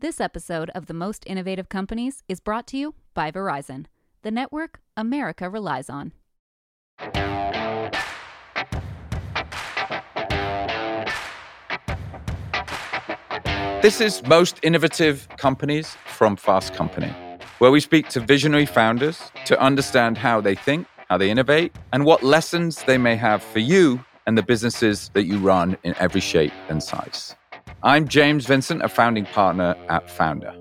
This episode of The Most Innovative Companies is brought to you by Verizon, the network America relies on. This is Most Innovative Companies from Fast Company, where we speak to visionary founders to understand how they think, how they innovate, and what lessons they may have for you and the businesses that you run in every shape and size. I'm James Vincent, a founding partner at Founder.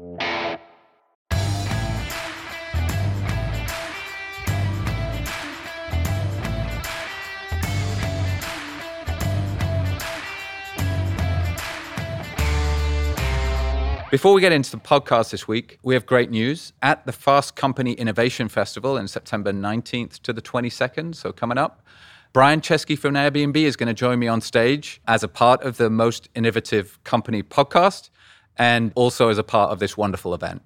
Before we get into the podcast this week, we have great news. At the Fast Company Innovation Festival in September 19th to the 22nd, so coming up, Brian Chesky from Airbnb is going to join me on stage as a part of the Most Innovative Company podcast and also as a part of this wonderful event.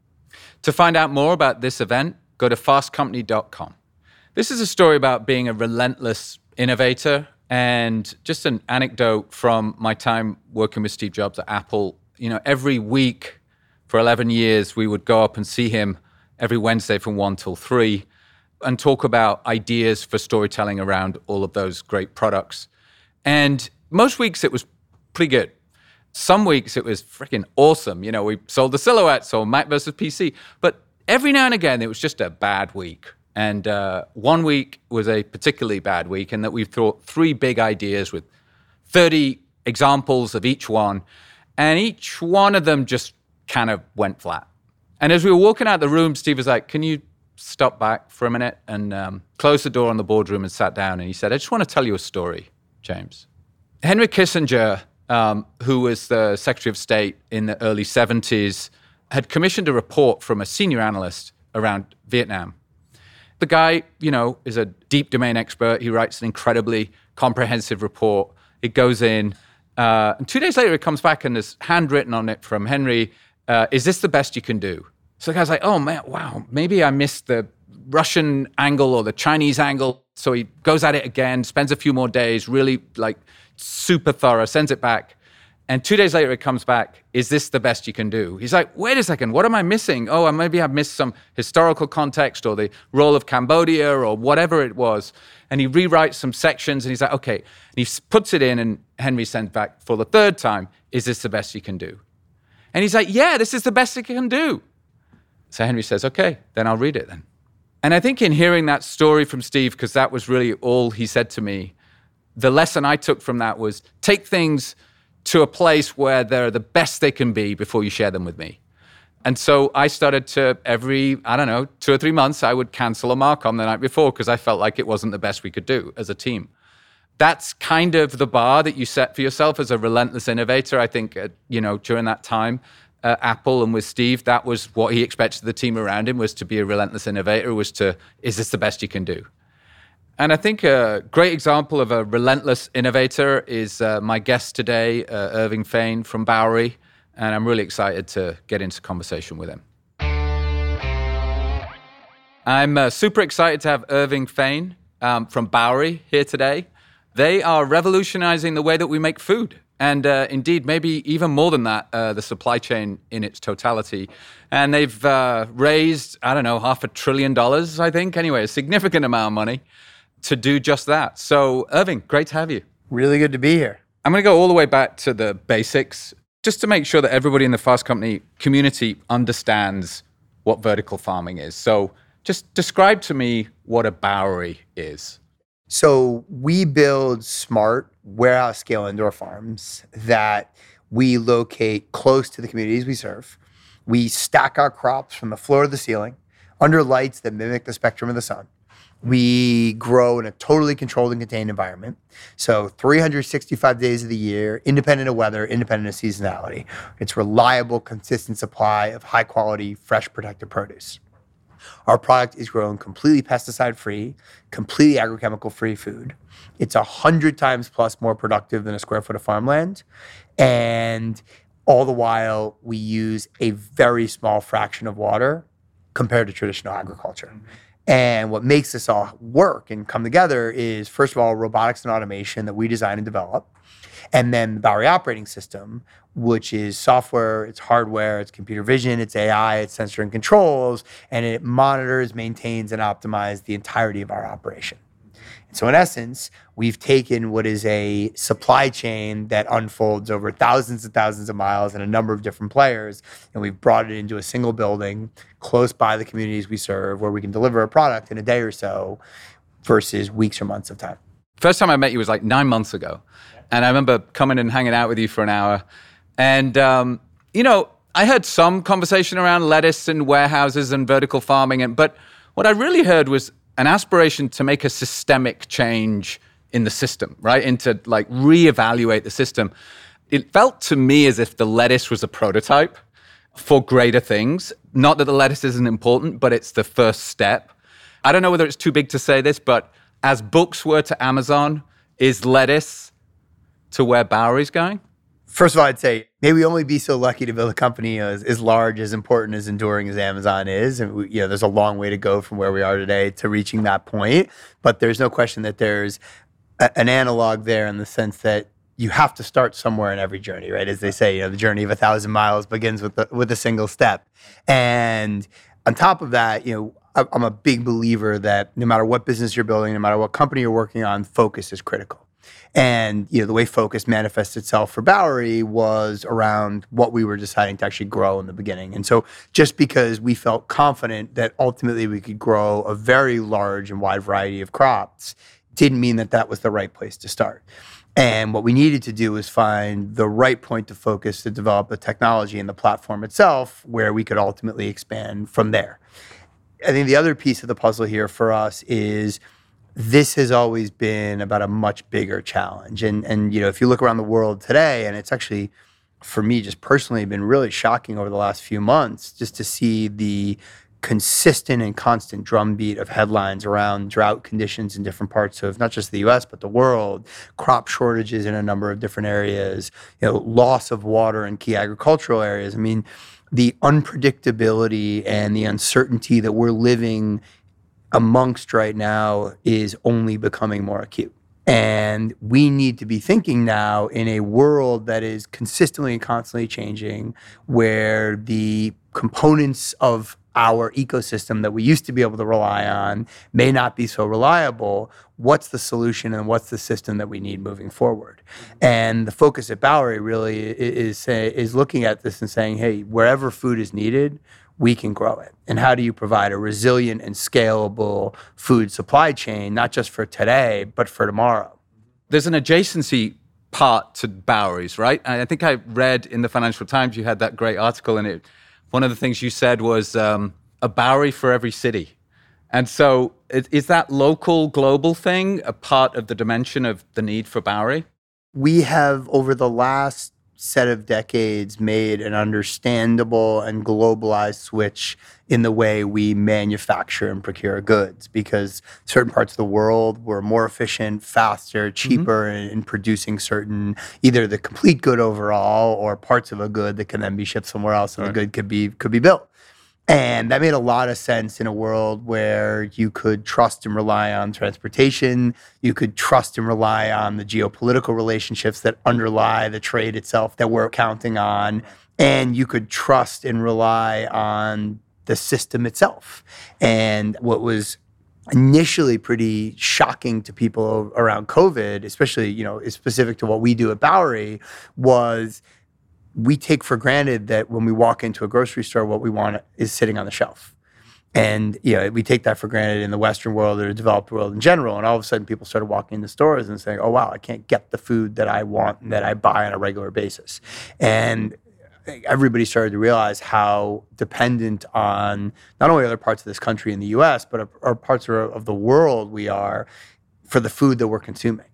To find out more about this event, go to fastcompany.com. This is a story about being a relentless innovator and just an anecdote from my time working with Steve Jobs at Apple you know, every week for 11 years, we would go up and see him every Wednesday from 1 till 3 and talk about ideas for storytelling around all of those great products. And most weeks it was pretty good. Some weeks it was freaking awesome. You know, we sold the silhouettes sold Mac versus PC. But every now and again, it was just a bad week. And uh, one week was a particularly bad week, and that we thought three big ideas with 30 examples of each one. And each one of them just kind of went flat. And as we were walking out the room, Steve was like, Can you stop back for a minute and um, closed the door on the boardroom and sat down? And he said, I just want to tell you a story, James. Henry Kissinger, um, who was the Secretary of State in the early 70s, had commissioned a report from a senior analyst around Vietnam. The guy, you know, is a deep domain expert. He writes an incredibly comprehensive report. It goes in, uh, and two days later, it comes back and there's handwritten on it from Henry uh, Is this the best you can do? So the guy's like, Oh, man, wow, maybe I missed the Russian angle or the Chinese angle. So he goes at it again, spends a few more days, really like super thorough, sends it back. And two days later, it comes back. Is this the best you can do? He's like, wait a second, what am I missing? Oh, maybe I've missed some historical context or the role of Cambodia or whatever it was. And he rewrites some sections and he's like, okay. And he puts it in, and Henry sends back for the third time, is this the best you can do? And he's like, yeah, this is the best you can do. So Henry says, okay, then I'll read it then. And I think in hearing that story from Steve, because that was really all he said to me, the lesson I took from that was take things to a place where they're the best they can be before you share them with me. And so I started to every, I don't know, two or three months, I would cancel a mark on the night before because I felt like it wasn't the best we could do as a team. That's kind of the bar that you set for yourself as a relentless innovator. I think, you know, during that time, uh, Apple and with Steve, that was what he expected the team around him was to be a relentless innovator, was to, is this the best you can do? And I think a great example of a relentless innovator is uh, my guest today, uh, Irving Fain from Bowery. And I'm really excited to get into conversation with him. I'm uh, super excited to have Irving Fain um, from Bowery here today. They are revolutionizing the way that we make food. And uh, indeed, maybe even more than that, uh, the supply chain in its totality. And they've uh, raised, I don't know, half a trillion dollars, I think. Anyway, a significant amount of money to do just that. So, Irving, great to have you. Really good to be here. I'm going to go all the way back to the basics just to make sure that everybody in the Fast Company community understands what vertical farming is. So, just describe to me what a Bowery is. So, we build smart warehouse scale indoor farms that we locate close to the communities we serve. We stack our crops from the floor to the ceiling under lights that mimic the spectrum of the sun. We grow in a totally controlled and contained environment. So 365 days of the year, independent of weather, independent of seasonality. It's reliable, consistent supply of high quality, fresh, protected produce. Our product is grown completely pesticide free, completely agrochemical free food. It's a hundred times plus more productive than a square foot of farmland. And all the while, we use a very small fraction of water compared to traditional agriculture. And what makes this all work and come together is, first of all, robotics and automation that we design and develop. And then the Bowery operating system, which is software, it's hardware, it's computer vision, it's AI, it's sensor and controls, and it monitors, maintains, and optimizes the entirety of our operation. So, in essence, we've taken what is a supply chain that unfolds over thousands and thousands of miles and a number of different players, and we've brought it into a single building close by the communities we serve where we can deliver a product in a day or so versus weeks or months of time. First time I met you was like nine months ago. And I remember coming and hanging out with you for an hour. And, um, you know, I heard some conversation around lettuce and warehouses and vertical farming. And, but what I really heard was an aspiration to make a systemic change in the system, right? And to like reevaluate the system. It felt to me as if the lettuce was a prototype for greater things. Not that the lettuce isn't important, but it's the first step. I don't know whether it's too big to say this, but as books were to Amazon, is lettuce to where Bowery's going? First of all, I'd say maybe we only be so lucky to build a company as, as large, as important, as enduring as Amazon is. And we, you know, there's a long way to go from where we are today to reaching that point. But there's no question that there's a, an analog there in the sense that you have to start somewhere in every journey, right? As they say, you know, the journey of a thousand miles begins with the, with a single step. And on top of that, you know, I'm a big believer that no matter what business you're building, no matter what company you're working on, focus is critical. And you know, the way focus manifests itself for Bowery was around what we were deciding to actually grow in the beginning. And so just because we felt confident that ultimately we could grow a very large and wide variety of crops didn't mean that that was the right place to start. And what we needed to do was find the right point to focus to develop the technology and the platform itself where we could ultimately expand from there. I think the other piece of the puzzle here for us is this has always been about a much bigger challenge. And and you know, if you look around the world today, and it's actually for me just personally been really shocking over the last few months just to see the consistent and constant drumbeat of headlines around drought conditions in different parts of not just the US but the world, crop shortages in a number of different areas, you know, loss of water in key agricultural areas. I mean, the unpredictability and the uncertainty that we're living amongst right now is only becoming more acute. And we need to be thinking now in a world that is consistently and constantly changing, where the components of our ecosystem that we used to be able to rely on may not be so reliable. What's the solution and what's the system that we need moving forward? And the focus at Bowery really is, is looking at this and saying, hey, wherever food is needed, we can grow it. And how do you provide a resilient and scalable food supply chain, not just for today, but for tomorrow? There's an adjacency part to Bowery's, right? I think I read in the Financial Times you had that great article in it. One of the things you said was um, a Bowery for every city. And so, is that local, global thing a part of the dimension of the need for Bowery? We have, over the last set of decades made an understandable and globalized switch in the way we manufacture and procure goods because certain parts of the world were more efficient, faster, mm-hmm. cheaper mm-hmm. in, in, producing certain either the complete good overall or parts of a good that can then be shipped somewhere else and right. the good could be could be built. And that made a lot of sense in a world where you could trust and rely on transportation. You could trust and rely on the geopolitical relationships that underlie the trade itself that we're counting on. And you could trust and rely on the system itself. And what was initially pretty shocking to people around COVID, especially, you know, is specific to what we do at Bowery, was we take for granted that when we walk into a grocery store, what we want is sitting on the shelf. And you know, we take that for granted in the Western world or the developed world in general. And all of a sudden, people started walking into stores and saying, "Oh wow, I can't get the food that I want and that I buy on a regular basis." And everybody started to realize how dependent on not only other parts of this country in the U.S. but our parts of the world we are for the food that we're consuming.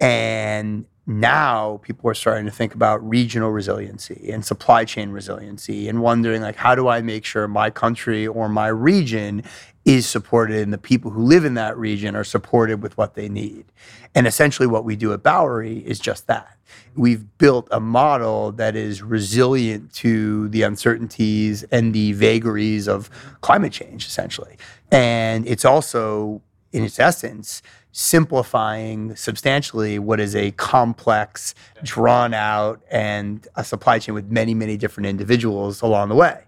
And now people are starting to think about regional resiliency and supply chain resiliency and wondering like how do i make sure my country or my region is supported and the people who live in that region are supported with what they need? And essentially what we do at bowery is just that. We've built a model that is resilient to the uncertainties and the vagaries of climate change essentially. And it's also in its essence simplifying substantially what is a complex, drawn out, and a supply chain with many, many different individuals along the way.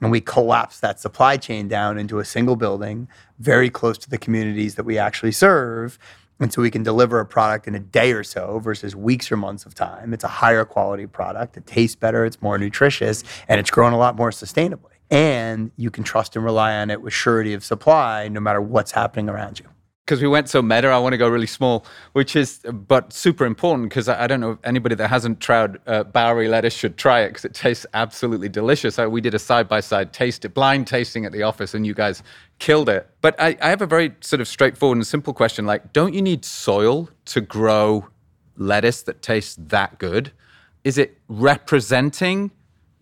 And we collapse that supply chain down into a single building, very close to the communities that we actually serve. And so we can deliver a product in a day or so versus weeks or months of time. It's a higher quality product. It tastes better, it's more nutritious, and it's grown a lot more sustainably. And you can trust and rely on it with surety of supply no matter what's happening around you because we went so meta, I want to go really small, which is but super important because I, I, don't know if anybody that hasn't tried uh, Bowery lettuce should try it because it tastes absolutely delicious. I, we did a side by side taste blind tasting at the office, and you guys killed it. But I, I have a very sort of straightforward and simple question: like, don't you need soil to grow lettuce that tastes that good? Is it representing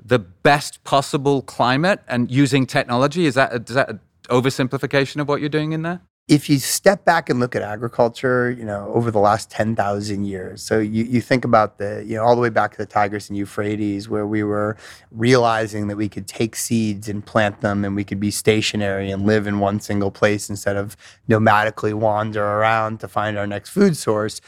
the best possible climate and using technology? Is that is that an oversimplification of what you're doing in there? If you step back and look at agriculture, you know, over the last 10,000 years, so you, you think about the, you know, all the way back to the Tigris and Euphrates, where we were realizing that we could take seeds and plant them and we could be stationary and live in one single place instead of nomadically wander around to find our next food source.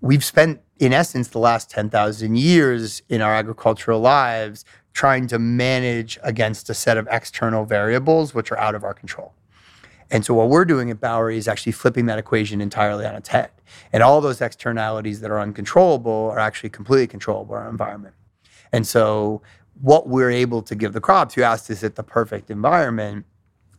We've spent, in essence, the last 10,000 years in our agricultural lives trying to manage against a set of external variables which are out of our control. And so what we're doing at Bowery is actually flipping that equation entirely on its head. And all those externalities that are uncontrollable are actually completely controllable our environment. And so what we're able to give the crops, you asked, is it the perfect environment?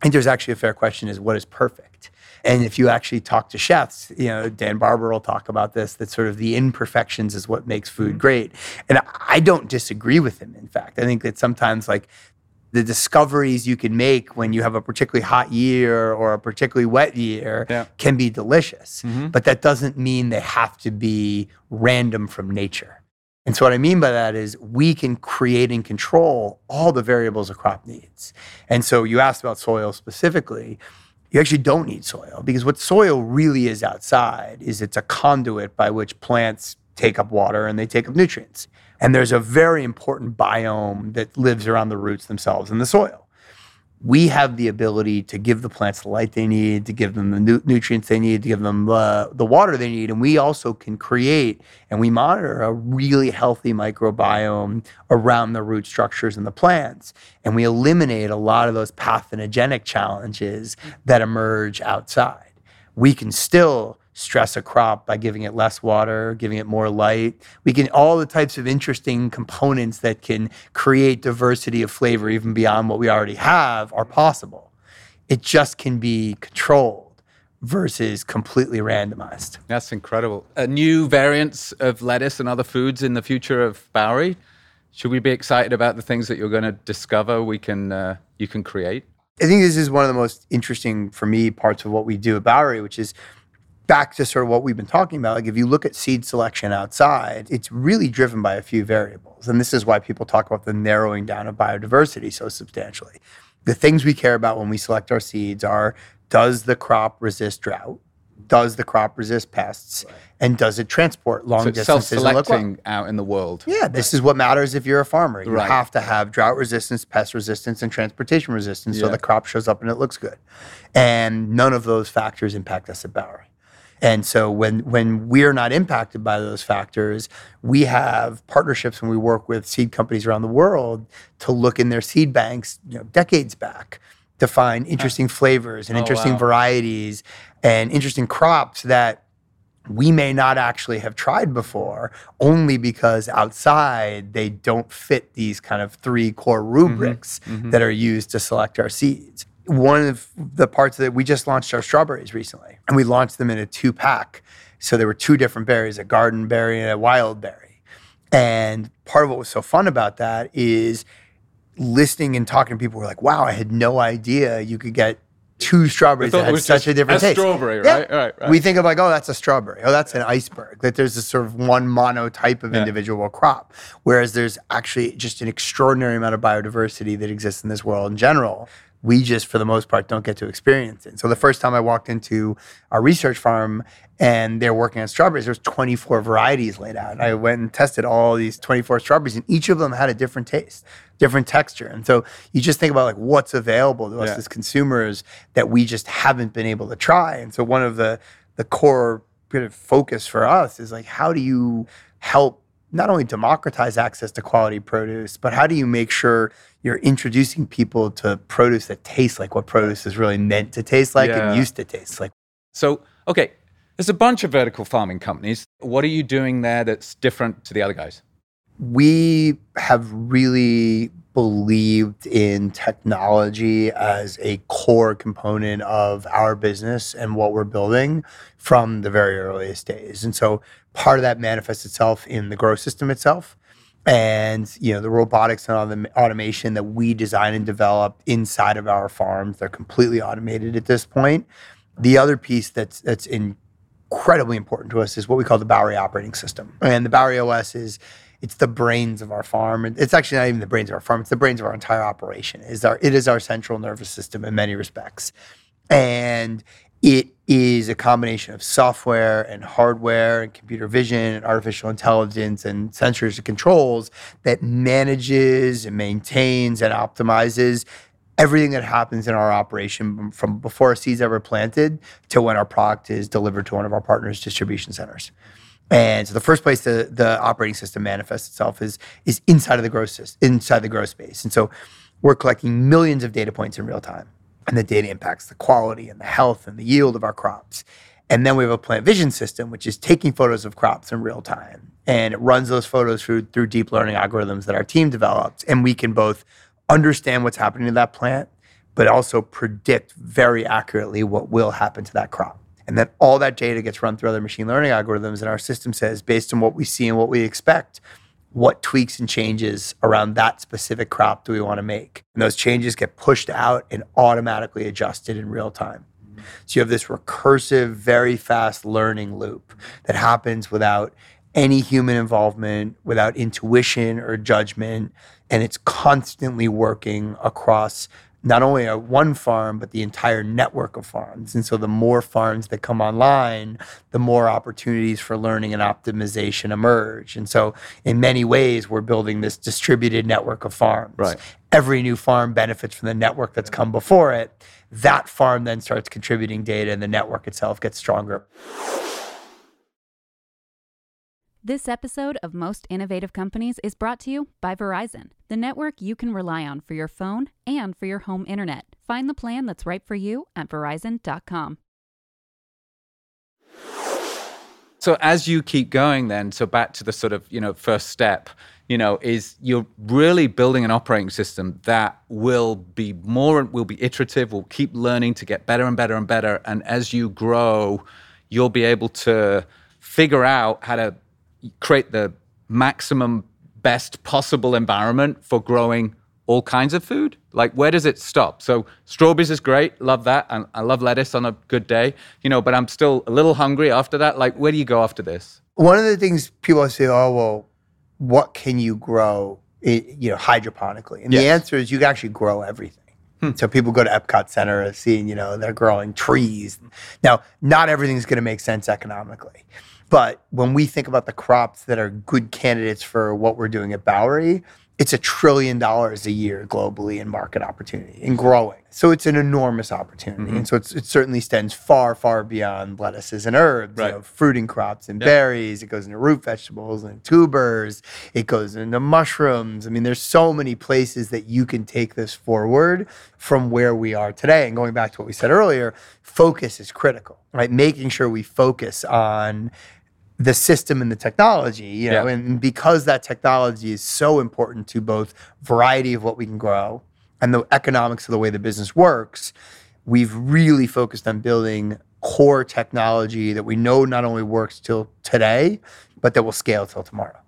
I think there's actually a fair question is what is perfect? And if you actually talk to chefs, you know, Dan Barber will talk about this, that sort of the imperfections is what makes food great. And I don't disagree with him, in fact. I think that sometimes like the discoveries you can make when you have a particularly hot year or a particularly wet year yeah. can be delicious. Mm-hmm. But that doesn't mean they have to be random from nature. And so, what I mean by that is we can create and control all the variables a crop needs. And so, you asked about soil specifically. You actually don't need soil because what soil really is outside is it's a conduit by which plants take up water and they take up nutrients. And there's a very important biome that lives around the roots themselves in the soil. We have the ability to give the plants the light they need, to give them the nu- nutrients they need, to give them uh, the water they need. And we also can create and we monitor a really healthy microbiome around the root structures in the plants. And we eliminate a lot of those pathogenic challenges that emerge outside. We can still stress a crop by giving it less water, giving it more light. We can all the types of interesting components that can create diversity of flavor even beyond what we already have are possible. It just can be controlled versus completely randomized. That's incredible. Uh, new variants of lettuce and other foods in the future of Bowery. Should we be excited about the things that you're going to discover we can uh, you can create? I think this is one of the most interesting for me parts of what we do at Bowery, which is back to sort of what we've been talking about, like if you look at seed selection outside, it's really driven by a few variables. And this is why people talk about the narrowing down of biodiversity so substantially. The things we care about when we select our seeds are does the crop resist drought? Does the crop resist pests? Right. And does it transport long so distances? Self-selecting out in the world. Yeah, this right. is what matters if you're a farmer. You right. have to have drought resistance, pest resistance, and transportation resistance yeah. so the crop shows up and it looks good. And none of those factors impact us at Bowery. And so when when we're not impacted by those factors, we have partnerships when we work with seed companies around the world to look in their seed banks, you know, decades back to find interesting flavors and oh, interesting wow. varieties and interesting crops that we may not actually have tried before only because outside they don't fit these kind of three core rubrics mm-hmm, mm-hmm. that are used to select our seeds one of the parts that we just launched our strawberries recently, and we launched them in a two pack. So there were two different berries, a garden berry and a wild berry. And part of what was so fun about that is listening and talking to people were like, wow, I had no idea you could get two strawberries that had such a different a taste. Strawberry, right? Yeah. Right, right? We think of like, oh, that's a strawberry. Oh, that's an iceberg. That there's this sort of one monotype of yeah. individual crop. Whereas there's actually just an extraordinary amount of biodiversity that exists in this world in general we just for the most part don't get to experience it. So the first time I walked into our research farm and they're working on strawberries, there's 24 varieties laid out. I went and tested all these 24 strawberries and each of them had a different taste, different texture. And so you just think about like what's available to us yeah. as consumers that we just haven't been able to try. And so one of the the core bit of focus for us is like, how do you help not only democratize access to quality produce, but how do you make sure you're introducing people to produce that tastes like what produce is really meant to taste like Yeah. and used to taste like? So, okay, there's a bunch of vertical farming companies. What are you doing there that's different to the other guys? we have really believed in technology as a core component of our business and what we're building from the very earliest days. And so part of that manifests itself in the grow system itself and you know the robotics and autom- automation that we design and develop inside of our farms. They're completely automated at this point. The other piece that's that's incredibly important to us is what we call the Bowery operating system. And the Bowery OS is it's the brains of our farm. It's actually not even the brains of our farm. It's the brains of our entire operation. It is our it is our central nervous system in many respects, and it is a combination of software and hardware and computer vision and artificial intelligence and sensors and controls that manages and maintains and optimizes everything that happens in our operation from before a seed's ever planted to when our product is delivered to one of our partners' distribution centers. And so the first place the, the operating system manifests itself is is inside of the grow inside the grow space. And so we're collecting millions of data points in real time. And the data impacts the quality and the health and the yield of our crops. And then we have a plant vision system, which is taking photos of crops in real time. And it runs those photos through, through deep learning algorithms that our team developed. And we can both understand what's happening to that plant, but also predict very accurately what will happen to that crop. And then all that data gets run through other machine learning algorithms. And our system says, based on what we see and what we expect, what tweaks and changes around that specific crop do we want to make? And those changes get pushed out and automatically adjusted in real time. So you have this recursive, very fast learning loop that happens without any human involvement, without intuition or judgment. And it's constantly working across not only a one farm, but the entire network of farms. And so the more farms that come online, the more opportunities for learning and optimization emerge. And so in many ways, we're building this distributed network of farms. Right. Every new farm benefits from the network that's come before it. That farm then starts contributing data and the network itself gets stronger. This episode of Most Innovative Companies is brought to you by Verizon, the network you can rely on for your phone and for your home internet. Find the plan that's right for you at verizon.com. So as you keep going then, so back to the sort of, you know, first step, you know, is you're really building an operating system that will be more will be iterative, will keep learning to get better and better and better. And as you grow, you'll be able to figure out how to create the maximum best possible environment for growing all kinds of food? Like, where does it stop? So, strawberries is great, love that, and I love lettuce on a good day, you know, but I'm still a little hungry after that. Like, where do you go after this? One of the things people say, oh, well, what can you grow, you know, hydroponically? And the answer is you can actually grow everything. Hmm. So people go to Epcot Center and see, you know, they're growing trees. Now, not everything's going to make sense economically. But when we think about the crops that are good candidates for what we're doing at Bowery, it's a trillion dollars a year globally in market opportunity and growing. So it's an enormous opportunity. Mm-hmm. And so it's, it certainly extends far, far beyond lettuces and herbs, you Right. know, fruiting crops and berries. It goes into root vegetables and tubers. It goes into mushrooms. I mean, there's so many places that you can take this forward from where we are today. And going back to what we said earlier, focus is critical, right? Making sure we focus on the system and the technology, you know, Yeah. and because that technology is so important to both variety of what we can grow and the economics of the way the business works, we've really focused on building core technology that we know not only works till today, but that will scale till tomorrow.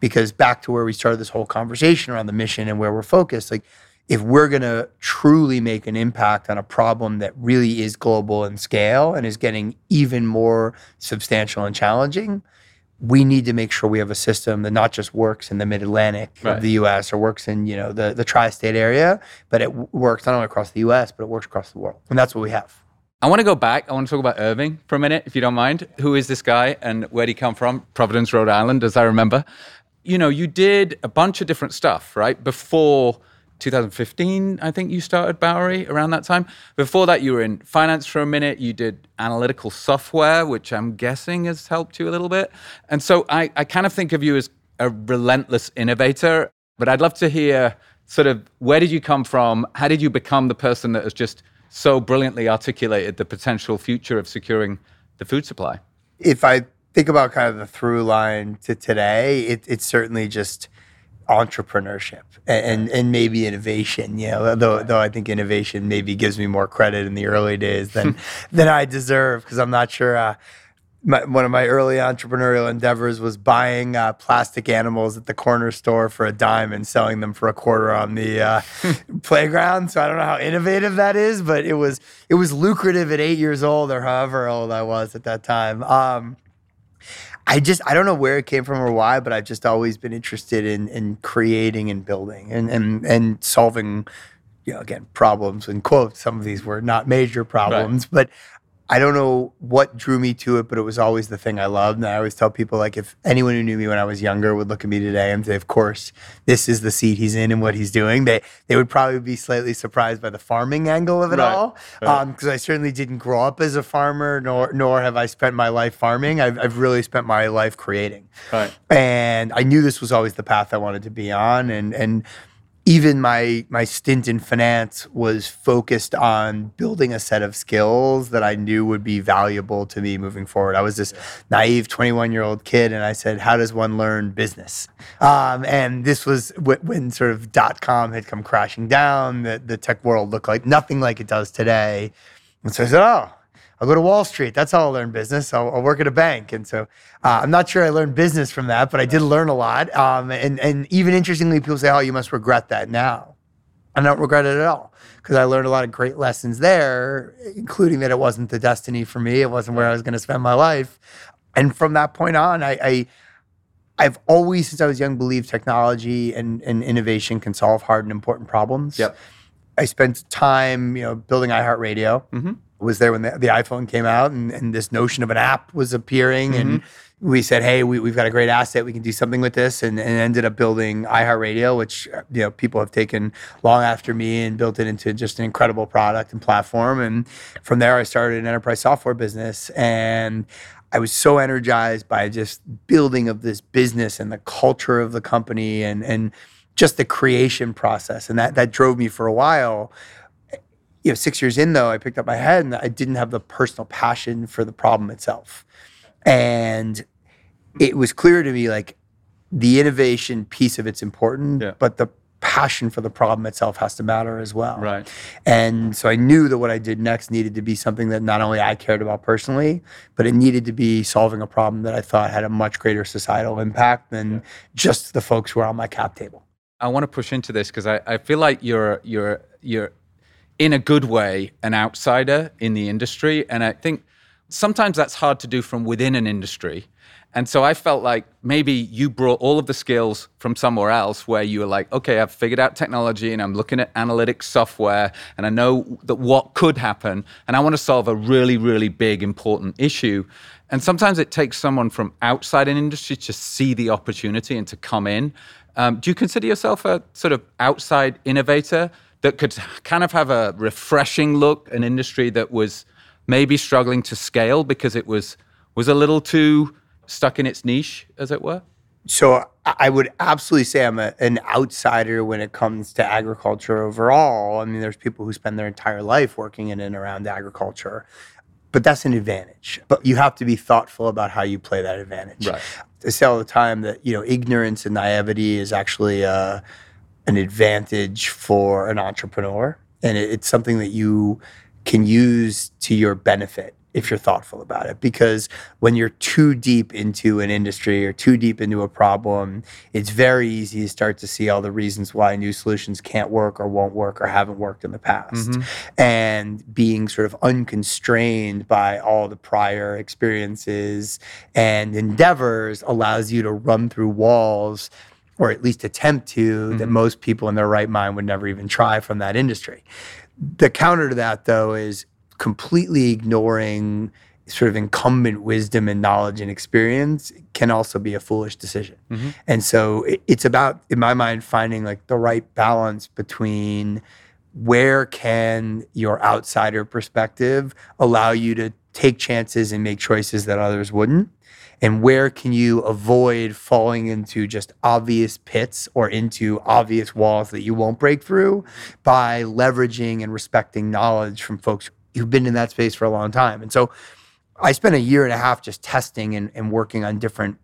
Because back to where we started this whole conversation around the mission and where we're focused, like if we're going to truly make an impact on a problem that really is global in scale and is getting even more substantial and challenging, we need to make sure we have a system that not just works in the mid-Atlantic Right. of the U.S. or works in you know the the tri-state area, but it w- works not only across the U.S. but it works across the world, and that's what we have. I want to go back. I want to talk about Irving for a minute, if you don't mind. Who is this guy and where did he come from? Providence, Rhode Island, as I remember. You know, you did a bunch of different stuff, right? Before 2015, I think you started Bowery around that time. Before that, you were in finance for a minute. You did analytical software, which I'm guessing has helped you a little bit. And so I, I kind of think of you as a relentless innovator. But I'd love to hear sort of where did you come from? How did you become the person that has just so brilliantly articulated the potential future of securing the food supply? If I think about kind of the through line to today, it, it's certainly just entrepreneurship and, and maybe innovation. You know, though though I think innovation maybe gives me more credit in the early days than than I deserve because I'm not sure. Uh, my, one of my early entrepreneurial endeavors was buying uh, plastic animals at the corner store for a dime and selling them for a quarter on the uh, playground. So I don't know how innovative that is, but it was it was lucrative at eight years old or however old I was at that time. Um, I just I don't know where it came from or why, but I've just always been interested in in creating and building and and and solving, you know, again problems and quotes. Some of these were not major problems, right. but I don't know what drew me to it, but it was always the thing I loved. And I always tell people, like, if anyone who knew me when I was younger would look at me today and say, "Of course, this is the seat he's in and what he's doing," they they would probably be slightly surprised by the farming angle of it right. all, because um, I certainly didn't grow up as a farmer, nor nor have I spent my life farming. I've I've really spent my life creating, right. and I knew this was always the path I wanted to be on, and and even my my stint in finance was focused on building a set of skills that I knew would be valuable to me moving forward. I was this naive 21 year old kid, and I said, "How does one learn business?" Um, and this was w- when sort of dot com had come crashing down. The, the tech world looked like nothing like it does today, and so I said, "Oh." I'll go to Wall Street. That's how I'll learn business. I'll, I'll work at a bank. And so uh, I'm not sure I learned business from that, but I did learn a lot. Um, and, and even interestingly, people say, oh, you must regret that now. I don't regret it at all because I learned a lot of great lessons there, including that it wasn't the destiny for me. It wasn't where I was going to spend my life. And from that point on, I, I I've always, since I was young, believed technology and, and innovation can solve hard and important problems. Yep. I spent time, you know, building iHeartRadio. Mm-hmm was there when the, the iPhone came out and, and, this notion of an app was appearing. Mm-hmm. And we said, hey, we, have got a great asset. We can do something with this. And, and ended up building iHeartRadio, which you know people have taken long after me and built it into just an incredible product and platform. And from there, I started an enterprise software business. And I was so energized by just building of this business and the culture of the company and and just the creation process. And that that drove me for a while you know, six years in though, I picked up my head and I didn't have the personal passion for the problem itself. And it was clear to me like the innovation piece of it's important, yeah. but the passion for the problem itself has to matter as well. Right. And so I knew that what I did next needed to be something that not only I cared about personally, but it needed to be solving a problem that I thought had a much greater societal impact than yeah. just the folks who are on my cap table. I want to push into this because I, I feel like you're you're you're in a good way, an outsider in the industry. And I think sometimes that's hard to do from within an industry. And so I felt like maybe you brought all of the skills from somewhere else where you were like, okay, I've figured out technology and I'm looking at analytics software and I know that what could happen and I want to solve a really, really big, important issue. And sometimes it takes someone from outside an industry to see the opportunity and to come in. Um, do you consider yourself a sort of outside innovator? That could kind of have a refreshing look, an industry that was maybe struggling to scale because it was was a little too stuck in its niche, as it were? So I would absolutely say I'm a, an outsider when it comes to agriculture overall. I mean, there's people who spend their entire life working in and around agriculture, but that's an advantage. But you have to be thoughtful about how you play that advantage. Right. I say all the time that you know ignorance and naivety is actually. Uh, an advantage for an entrepreneur, and it, it's something that you can use to your benefit if you're thoughtful about it. Because when you're too deep into an industry or too deep into a problem, it's very easy to start to see all the reasons why new solutions can't work or won't work or haven't worked in the past. Mm-hmm. And being sort of unconstrained by all the prior experiences and endeavors allows you to run through walls or at least attempt to, mm-hmm. that most people in their right mind would never even try from that industry. The counter to that, though, is completely ignoring sort of incumbent wisdom and knowledge and experience can also be a foolish decision. Mm-hmm. And so it, it's about, in my mind, finding like the right balance between where can your outsider perspective allow you to take chances and make choices that others wouldn't? And where can you avoid falling into just obvious pits or into obvious walls that you won't break through by leveraging and respecting knowledge from folks who've been in that space for a long time? And so i spent a year and a half just testing and, and working on different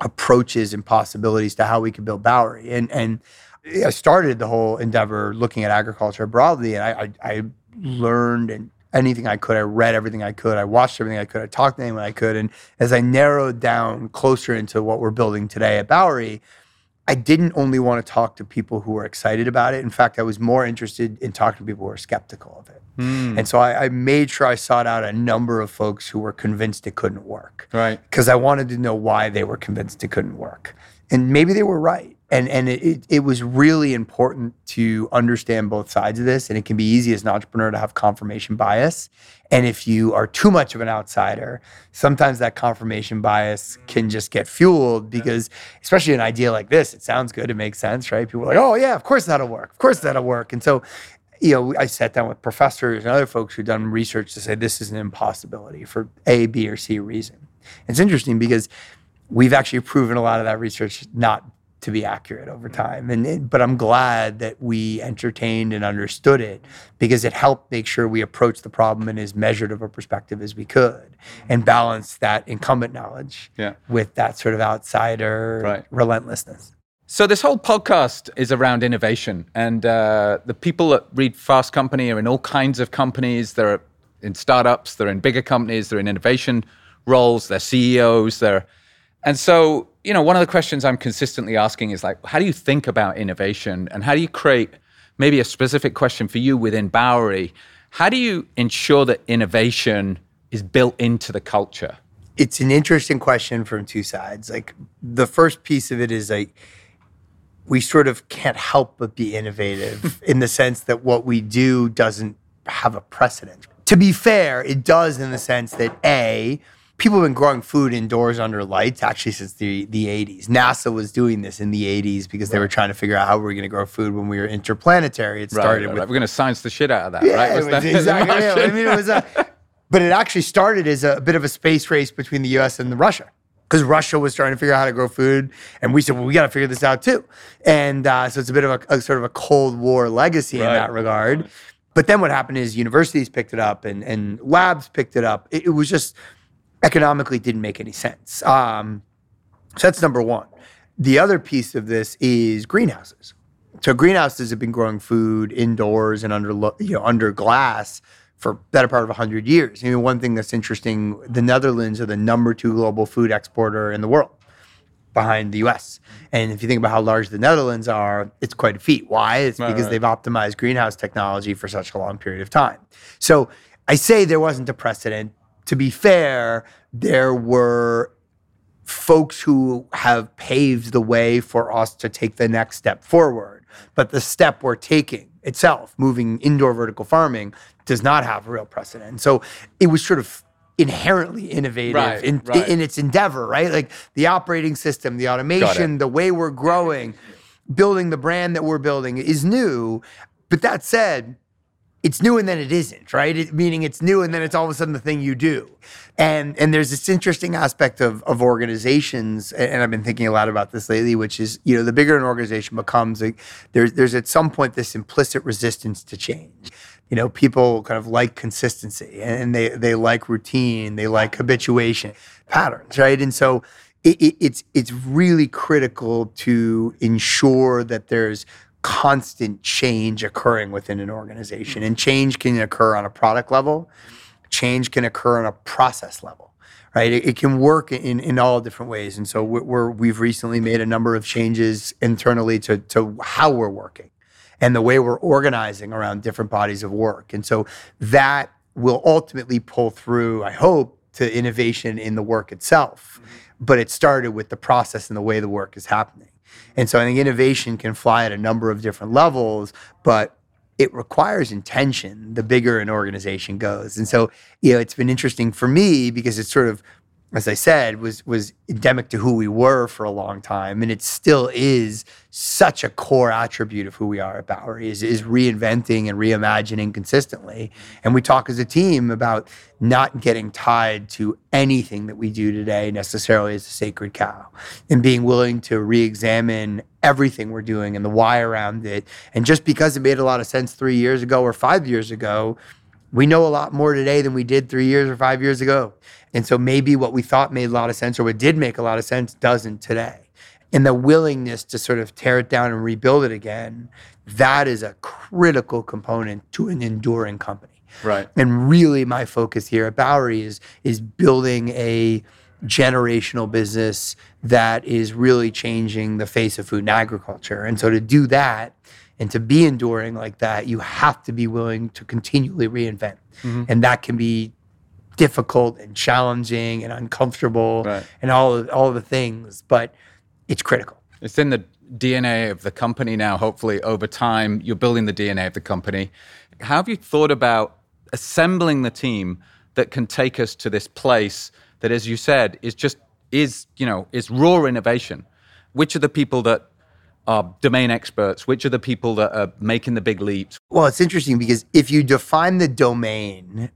approaches and possibilities to how we could build bowery. And and I started the whole endeavor looking at agriculture broadly, and I, I, I learned and anything I could. I read everything I could. I watched everything I could. I talked to anyone I could. And as I narrowed down closer into what we're building today at Bowery, I didn't only want to talk to people who were excited about it. In fact, I was more interested in talking to people who were skeptical of it. Mm. And so I, I made sure I sought out a number of folks who were convinced it couldn't work Right. because I wanted to know why they were convinced it couldn't work. And maybe they were right. And and it, it, was really important to understand both sides of this. And it can be easy as an entrepreneur to have confirmation bias. And if you are too much of an outsider, sometimes that confirmation bias can just get fueled because, especially an idea like this, it sounds good, it makes sense, right? People are like, oh, yeah, of course that'll work. Of course that'll work. And so, you know, I sat down with professors and other folks who've done research to say this is an impossibility for A, B, or C reason. It's interesting because we've actually proven a lot of that research not to be accurate over time. And it, but I'm glad that we entertained and understood it because it helped make sure we approached the problem in as measured of a perspective as we could and balance that incumbent knowledge Yeah. with that sort of outsider Right. relentlessness. So this whole podcast is around innovation, and uh, the people that read Fast Company are in all kinds of companies. They're in startups, they're in bigger companies, they're in innovation roles, they're CEOs, they're, and so you know one of the questions I'm consistently asking is like, how do you think about innovation, and how do you create maybe a specific question for you within Bowery? How do you ensure that innovation is built into the culture? It's an interesting question from two sides. Like the first piece of it is like we sort of can't help but be innovative in the sense that what we do doesn't have a precedent. To be fair, it does in the sense that A, people have been growing food indoors under lights actually since the, the 80s. NASA was doing this in the 80s because they were trying to figure out how we were going to grow food when we were interplanetary. It started right, with right. We're going to science the shit out of that, yeah, right? Was was that- exactly. yeah, I mean, it was a, but it actually started as a, bit of a space race between the U.S. and the Russia because Russia was trying to figure out how to grow food, and we said, well, we got to figure this out too. And uh, so it's a bit of a, a sort of a Cold War legacy in that regard. But then what happened is universities picked it up and, and labs picked it up. It, it was just economically didn't make any sense. Um, so that's number one. The other piece of this is greenhouses. So greenhouses have been growing food indoors and under you know under glass for better part of 100 years. I mean, one thing that's interesting, the Netherlands are the number 2 global food exporter in the world behind the US. And if you think about how large the Netherlands are, it's quite a feat. Why? It's because right. they've optimized greenhouse technology for such a long period of time. So I say there wasn't a precedent. To be fair, there were folks who have paved the way for us to take the next step forward. But the step we're taking itself, moving indoor vertical farming, does not have a real precedent. So it was sort of inherently innovative Right, in, right. in its endeavor, right? Like the operating system, the automation, the way we're growing, building the brand that we're building is new. But that said, it's new and then it isn't, right? It, meaning it's new and then it's all of a sudden the thing you do. And and there's this interesting aspect of of organizations, and, I've been thinking a lot about this lately, which is you know the bigger an organization becomes, like, there's there's at some point this implicit resistance to change. You know, people kind of like consistency and they they like routine, they like habituation patterns, right? And so it, it, it's it's really critical to ensure that there's constant change occurring within an organization. And change can occur on a product level, change can occur on a process level, right? It, it can work in, in all different ways. And so we're, we're, we've recently made a number of changes internally to, to how we're working and the way we're organizing around different bodies of work. And so that will ultimately pull through, I hope, to innovation in the work itself. Mm-hmm. But it started with the process and the way the work is happening. And so I think innovation can fly at a number of different levels, but it requires intention the bigger an organization goes. And so, you know, it's been interesting for me because it's sort of as I said, was was endemic to who we were for a long time, and it still is such a core attribute of who we are at Bowery is, is reinventing and reimagining consistently. And we talk as a team about not getting tied to anything that we do today necessarily as a sacred cow, and being willing to re-examine everything we're doing and the why around it. And just because it made a lot of sense three years ago or five years ago, we know a lot more today than we did three years or five years ago. And so maybe what we thought made a lot of sense or what did make a lot of sense doesn't today. And the willingness to sort of tear it down and rebuild it again, that is a critical component to an enduring company. Right. And really my focus here at Bowery is is building a generational business that is really changing the face of food and agriculture. And so to do that and to be enduring like that, you have to be willing to continually reinvent. Mm-hmm. And that can be difficult and challenging and uncomfortable right. and all of, all of the things, but it's critical. It's in the DNA of the company now. Hopefully, over time, you're building the DNA of the company. How have you thought about assembling the team that can take us to this place that, as you said, is just is you know is raw innovation? Which are the people that are domain experts? Which are the people that are making the big leaps? Well, it's interesting because if you define the domain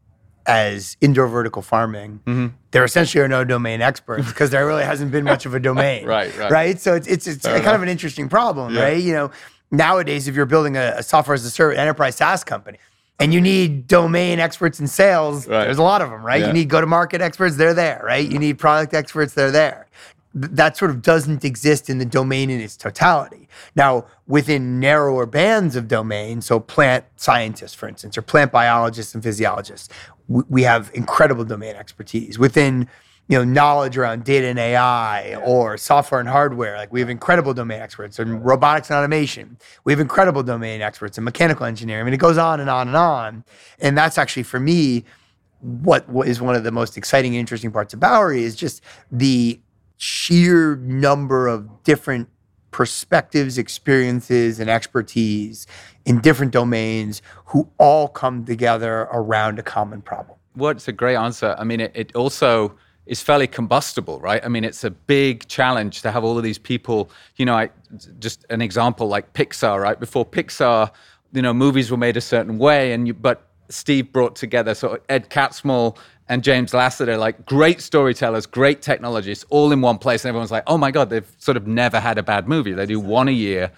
as indoor vertical farming, mm-hmm. there essentially are no domain experts because there really hasn't been much of a domain. right, right. Right. So it's it's, it's kind of an interesting problem, yeah. right? You know, nowadays if you're building a, a, software as a service enterprise SaaS company and you need domain experts in sales, right. there's a lot of them, right? Yeah. You need go to market experts, they're there, right? You need product experts, they're there that sort of doesn't exist in the domain in its totality. Now, within narrower bands of domain, so plant scientists, for instance, or plant biologists and physiologists, we have incredible domain expertise. Within you know knowledge around data and AI or software and hardware, like we have incredible domain experts in robotics and automation. We have incredible domain experts in mechanical engineering. I mean, it goes on and on and on. And that's actually for me what is one of the most exciting and interesting parts of Bowery is just the sheer number of different perspectives, experiences, and expertise in different domains who all come together around a common problem. What's a great answer. I mean, it, it also is fairly combustible, right? I mean, it's a big challenge to have all of these people. You know, I, just an example like Pixar, right? Before Pixar, you know, movies were made a certain way, and you, but Steve brought together sort of Ed Catmull and James Lasseter, like great storytellers, great technologists, all in one place. And everyone's like, oh my God, they've sort of never had a bad movie. They do one a year.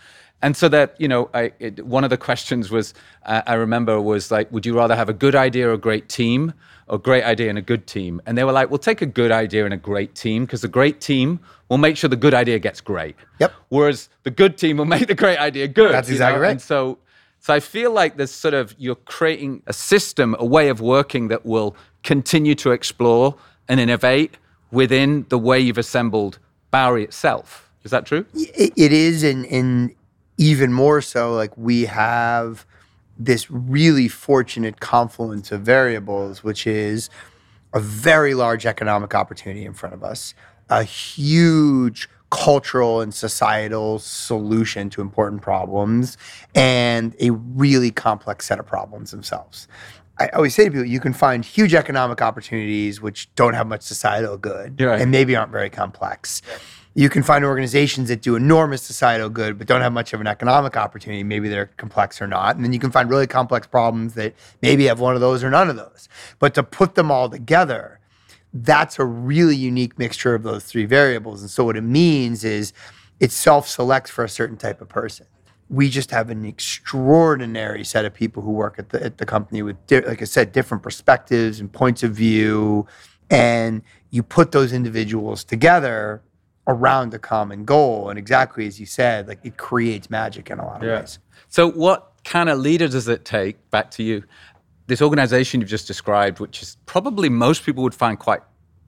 And so that, you know, I, it, one of the questions was, uh, I remember was like, would you rather have a good idea or a great team or great idea and a good team? And they were like, we'll take a good idea and a great team because the great team will make sure the good idea gets great. Yep. Whereas the good team will make the great idea good. That's exactly know? right. And so so I feel like there's sort of you're creating a system, a way of working that will continue to explore and innovate within the way you've assembled Bowery itself. Is that true? it is, and, and even more so, like we have this really fortunate confluence of variables, which is a very large economic opportunity in front of us, a huge cultural and societal solution to important problems and a really complex set of problems themselves. I always say to people, you can find huge economic opportunities which don't have much societal good right. and maybe aren't very complex. You can find organizations that do enormous societal good but don't have much of an economic opportunity. Maybe they're complex or not. And then you can find really complex problems that maybe have one of those or none of those. But to put them all together, that's a really unique mixture of those three variables. And so what it means is it self selects for a certain type of person. We just have an extraordinary set of people who work at the, at the company with, like I said, different perspectives and points of view. And you put those individuals together around a common goal. And exactly as you said, like it creates magic in a lot of yeah. ways. So, what kind of leader does it take, back to you, this organization you've just described, which is probably most people would find quite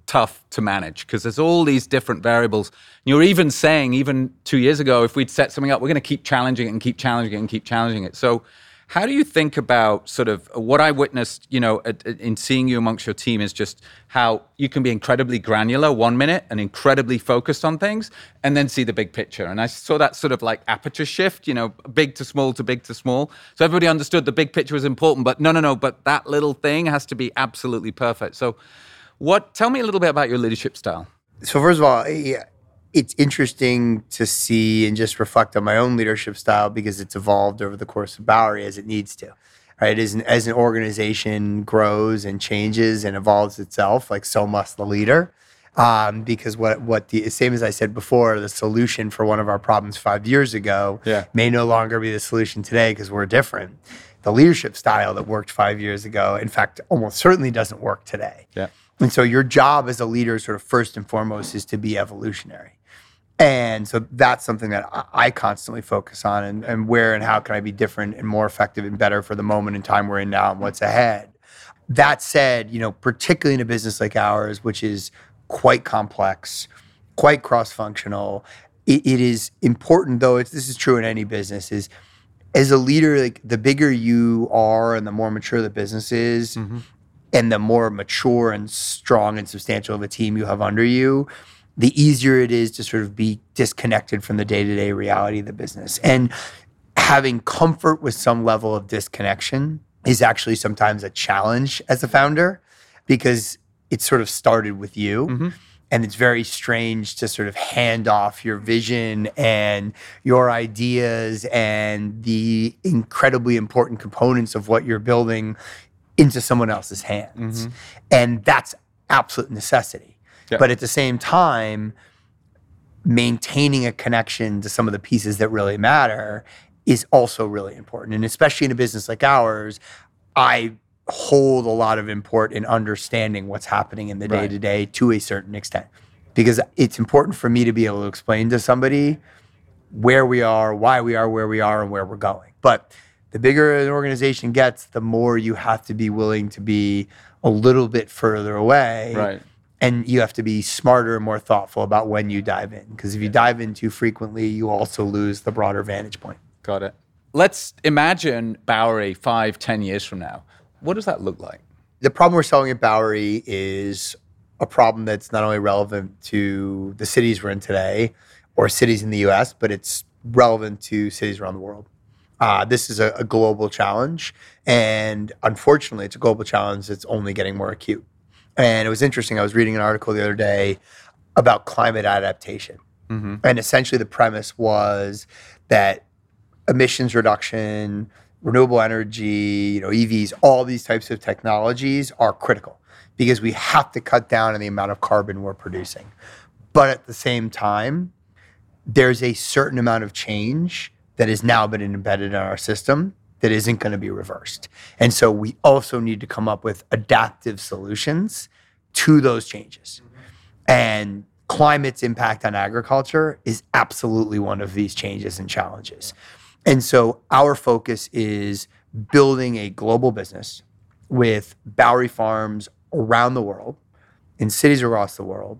tough to manage because there's all these different variables. You're even saying, even two years ago, if we'd set something up, we're going to keep challenging it and keep challenging it and keep challenging it. So, How do you think about sort of what I witnessed, you know, in seeing you amongst your team is just how you can be incredibly granular one minute and incredibly focused on things and then see the big picture. And I saw that sort of like aperture shift, you know, big to small to big to small. So everybody understood the big picture was important, but no, no, no, but that little thing has to be absolutely perfect. So what tell me a little bit about your leadership style. So first of all, yeah, it's interesting to see and just reflect on my own leadership style because it's evolved over the course of Bowery as it needs to. Right, as an, as an organization grows and changes and evolves itself, like so must the leader. Um, because what what the same as I said before, the solution for one of our problems five years ago yeah. may no longer be the solution today because we're different. The leadership style that worked five years ago, in fact, almost certainly doesn't work today. Yeah. And so your job as a leader, sort of first and foremost, is to be evolutionary. And so that's something that I constantly focus on and, and where and how can I be different and more effective and better for the moment in time we're in now and what's ahead. That said, you know, particularly in a business like ours, which is quite complex, quite cross-functional, it, it is important though, it's, this is true in any business, is as a leader, like the bigger you are and the more mature the business is, mm-hmm. and the more mature and strong and substantial of a team you have under you, the easier it is to sort of be disconnected from the day to day reality of the business. And having comfort with some level of disconnection is actually sometimes a challenge as a founder because it sort of started with you. Mm-hmm. And it's very strange to sort of hand off your vision and your ideas and the incredibly important components of what you're building into someone else's hands. Mm-hmm. And that's absolute necessity. Yeah. But at the same time, maintaining a connection to some of the pieces that really matter is also really important. And especially in a business like ours, I hold a lot of import in understanding what's happening in the day to day to a certain extent. Because it's important for me to be able to explain to somebody where we are, why we are where we are, and where we're going. But the bigger an organization gets, the more you have to be willing to be a little bit further away. Right and you have to be smarter and more thoughtful about when you dive in because if you dive in too frequently you also lose the broader vantage point. Got it. Let's imagine bowery five ten years from now. What does that look like? The problem we're solving at bowery is a problem that's not only relevant to the cities we're in today or cities in the us but it's relevant to cities around the world. Uh, this is a, a global challenge and unfortunately it's a global challenge that's only getting more acute and it was interesting. I was reading an article the other day about climate adaptation. Mm-hmm. And essentially, the premise was that emissions reduction, renewable energy, you know, EVs, all these types of technologies are critical because we have to cut down on the amount of carbon we're producing. But at the same time, there's a certain amount of change that has now been embedded in our system that isn't going to be reversed. And so we also need to come up with adaptive solutions to those changes. And climate's impact on agriculture is absolutely one of these changes and challenges. And so our focus is building a global business with Bowery farms around the world, in cities across the world,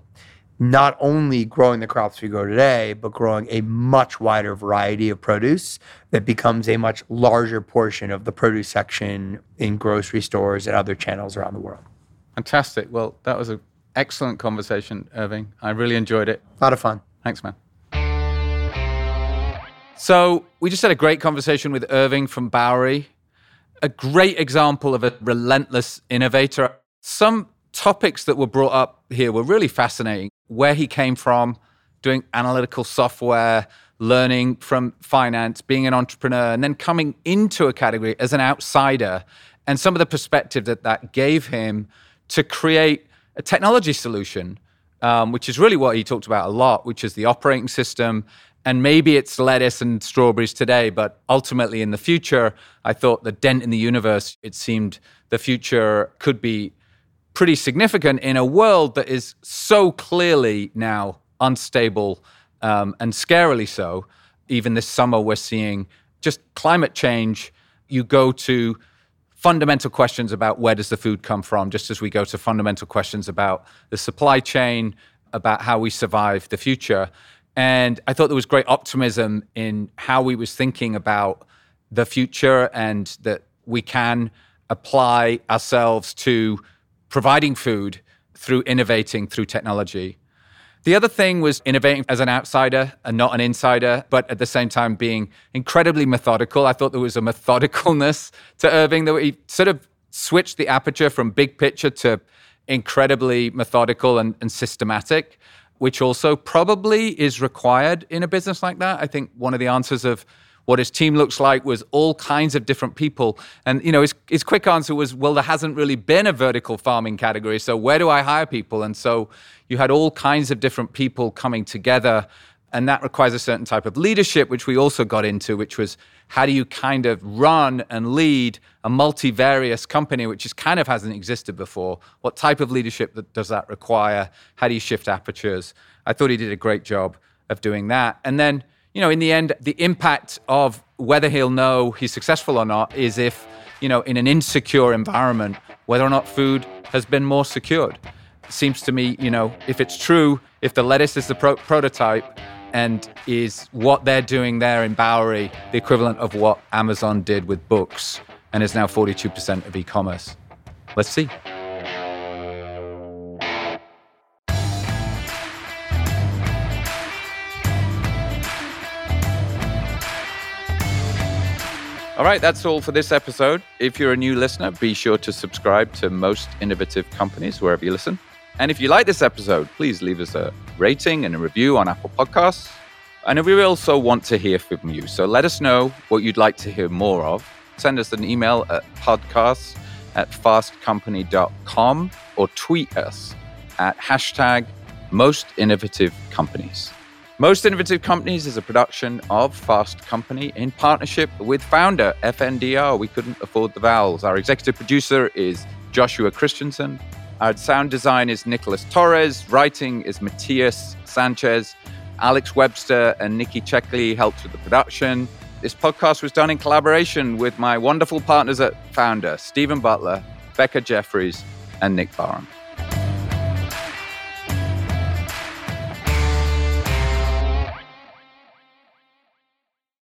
not only growing the crops we grow today, but growing a much wider variety of produce that becomes a much larger portion of the produce section in grocery stores and other channels around the world. Fantastic. Well, that was an excellent conversation, Irving. I really enjoyed it. A lot of fun. Thanks, man. So, we just had a great conversation with Irving from Bowery, a great example of a relentless innovator. Some topics that were brought up here were really fascinating. Where he came from, doing analytical software, learning from finance, being an entrepreneur, and then coming into a category as an outsider, and some of the perspective that that gave him to create a technology solution, um, which is really what he talked about a lot, which is the operating system. And maybe it's lettuce and strawberries today, but ultimately in the future, I thought the dent in the universe, it seemed the future could be pretty significant in a world that is so clearly now unstable um, and scarily so. Even this summer, we're seeing just climate change. You go to fundamental questions about where does the food come from, just as we go to fundamental questions about the supply chain, about how we survive the future. And I thought there was great optimism in how we was thinking about the future and that we can apply ourselves to providing food through innovating through technology. The other thing was innovating as an outsider and not an insider, but at the same time being incredibly methodical. I thought there was a methodicalness to Irving that he sort of switched the aperture from big picture to incredibly methodical and, and systematic, which also probably is required in a business like that. I think one of the answers of what his team looks like was all kinds of different people. And, you know, his, his quick answer was, well, there hasn't really been a vertical farming category. So where do I hire people? And so you had all kinds of different people coming together. And that requires a certain type of leadership, which we also got into, which was how do you kind of run and lead a multivarious company, which just kind of hasn't existed before? What type of leadership does that require? How do you shift apertures? I thought he did a great job of doing that. And then you know, in the end, the impact of whether he'll know he's successful or not is if, you know, in an insecure environment, whether or not food has been more secured. Seems to me, you know, if it's true, if the lettuce is the pro- prototype and is what they're doing there in Bowery the equivalent of what Amazon did with books and is now 42% of e commerce. Let's see. All right, that's all for this episode. If you're a new listener, be sure to subscribe to Most Innovative Companies wherever you listen. And if you like this episode, please leave us a rating and a review on Apple Podcasts. And we also want to hear from you. So let us know what you'd like to hear more of. Send us an email at podcasts at fastcompany.com or tweet us at hashtag most innovative companies. Most Innovative Companies is a production of Fast Company in partnership with founder FNDR. We couldn't afford the vowels. Our executive producer is Joshua Christensen. Our sound design is Nicholas Torres. Writing is Matthias Sanchez. Alex Webster and Nikki Checkley helped with the production. This podcast was done in collaboration with my wonderful partners at Founder, Stephen Butler, Becca Jeffries, and Nick Barham.